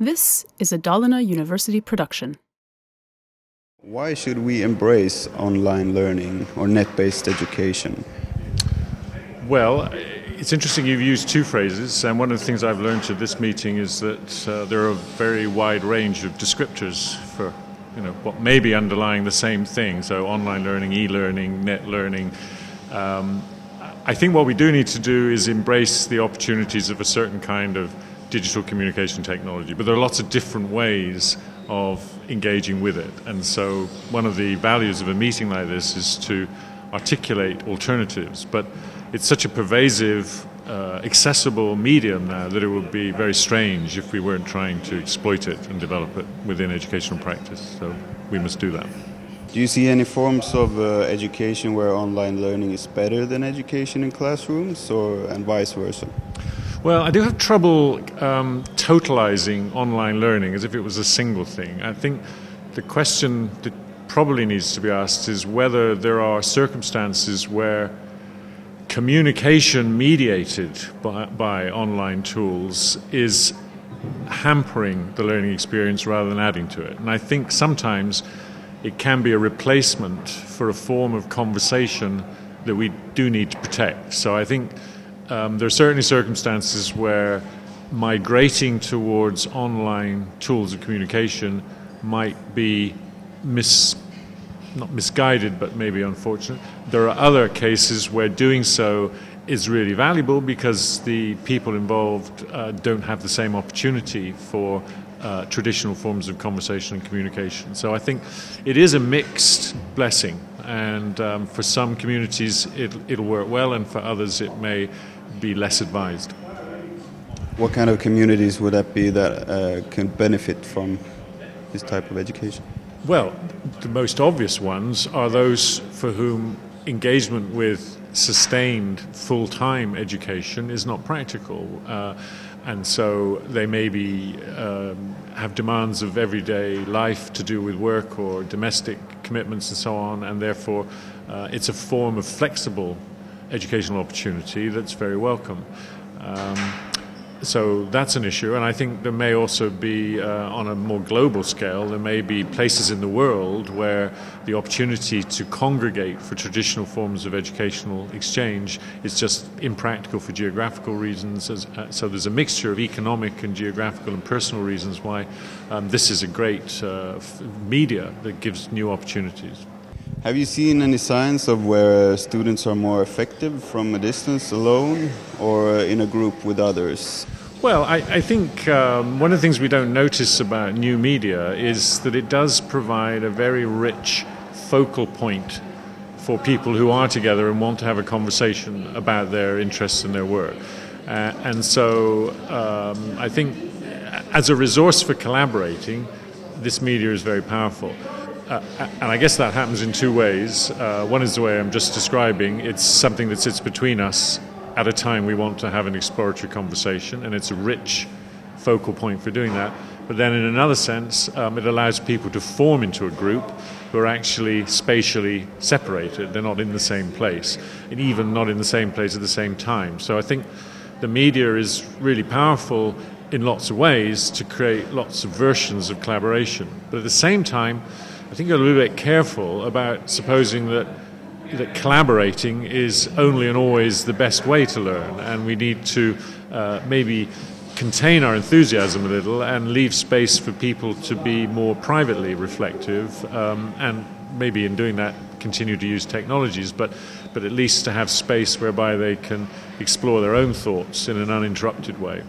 This is a Dalarna University production. Why should we embrace online learning or net based education? Well, it's interesting you've used two phrases, and one of the things I've learned at this meeting is that uh, there are a very wide range of descriptors for you know, what may be underlying the same thing. So, online learning, e learning, net learning. Um, I think what we do need to do is embrace the opportunities of a certain kind of digital communication technology, but there are lots of different ways of engaging with it. And so, one of the values of a meeting like this is to articulate alternatives. But it's such a pervasive, uh, accessible medium now that it would be very strange if we weren't trying to exploit it and develop it within educational practice. So, we must do that. Do you see any forms of uh, education where online learning is better than education in classrooms, or and vice versa? Well, I do have trouble um, totalizing online learning as if it was a single thing. I think the question that probably needs to be asked is whether there are circumstances where communication mediated by, by online tools is hampering the learning experience rather than adding to it. And I think sometimes it can be a replacement for a form of conversation that we do need to protect. So I think um, there are certainly circumstances where migrating towards online tools of communication might be mis not misguided, but maybe unfortunate. There are other cases where doing so is really valuable because the people involved uh, don't have the same opportunity for uh, traditional forms of conversation and communication. So I think it is a mixed blessing, and um, for some communities it, it'll work well, and for others it may be less advised. What kind of communities would that be that uh, can benefit from this type of education? Well, the most obvious ones are those for whom engagement with sustained full time education is not practical. Uh, and so they maybe um, have demands of everyday life to do with work or domestic commitments and so on, and therefore uh, it's a form of flexible educational opportunity that's very welcome. Um, so that's an issue, and I think there may also be, uh, on a more global scale, there may be places in the world where the opportunity to congregate for traditional forms of educational exchange is just impractical for geographical reasons. Uh, so there's a mixture of economic and geographical and personal reasons why um, this is a great uh, media that gives new opportunities. Have you seen any signs of where students are more effective from a distance alone or in a group with others? Well, I, I think um, one of the things we don't notice about new media is that it does provide a very rich focal point for people who are together and want to have a conversation about their interests and their work. Uh, and so um, I think as a resource for collaborating, this media is very powerful. Uh, and I guess that happens in two ways. Uh, one is the way I'm just describing. It's something that sits between us at a time we want to have an exploratory conversation, and it's a rich focal point for doing that. But then, in another sense, um, it allows people to form into a group who are actually spatially separated. They're not in the same place, and even not in the same place at the same time. So I think the media is really powerful in lots of ways to create lots of versions of collaboration. But at the same time, I think you're a little bit careful about supposing that that collaborating is only and always the best way to learn, and we need to uh, maybe contain our enthusiasm a little and leave space for people to be more privately reflective, um, and maybe in doing that continue to use technologies, but but at least to have space whereby they can explore their own thoughts in an uninterrupted way.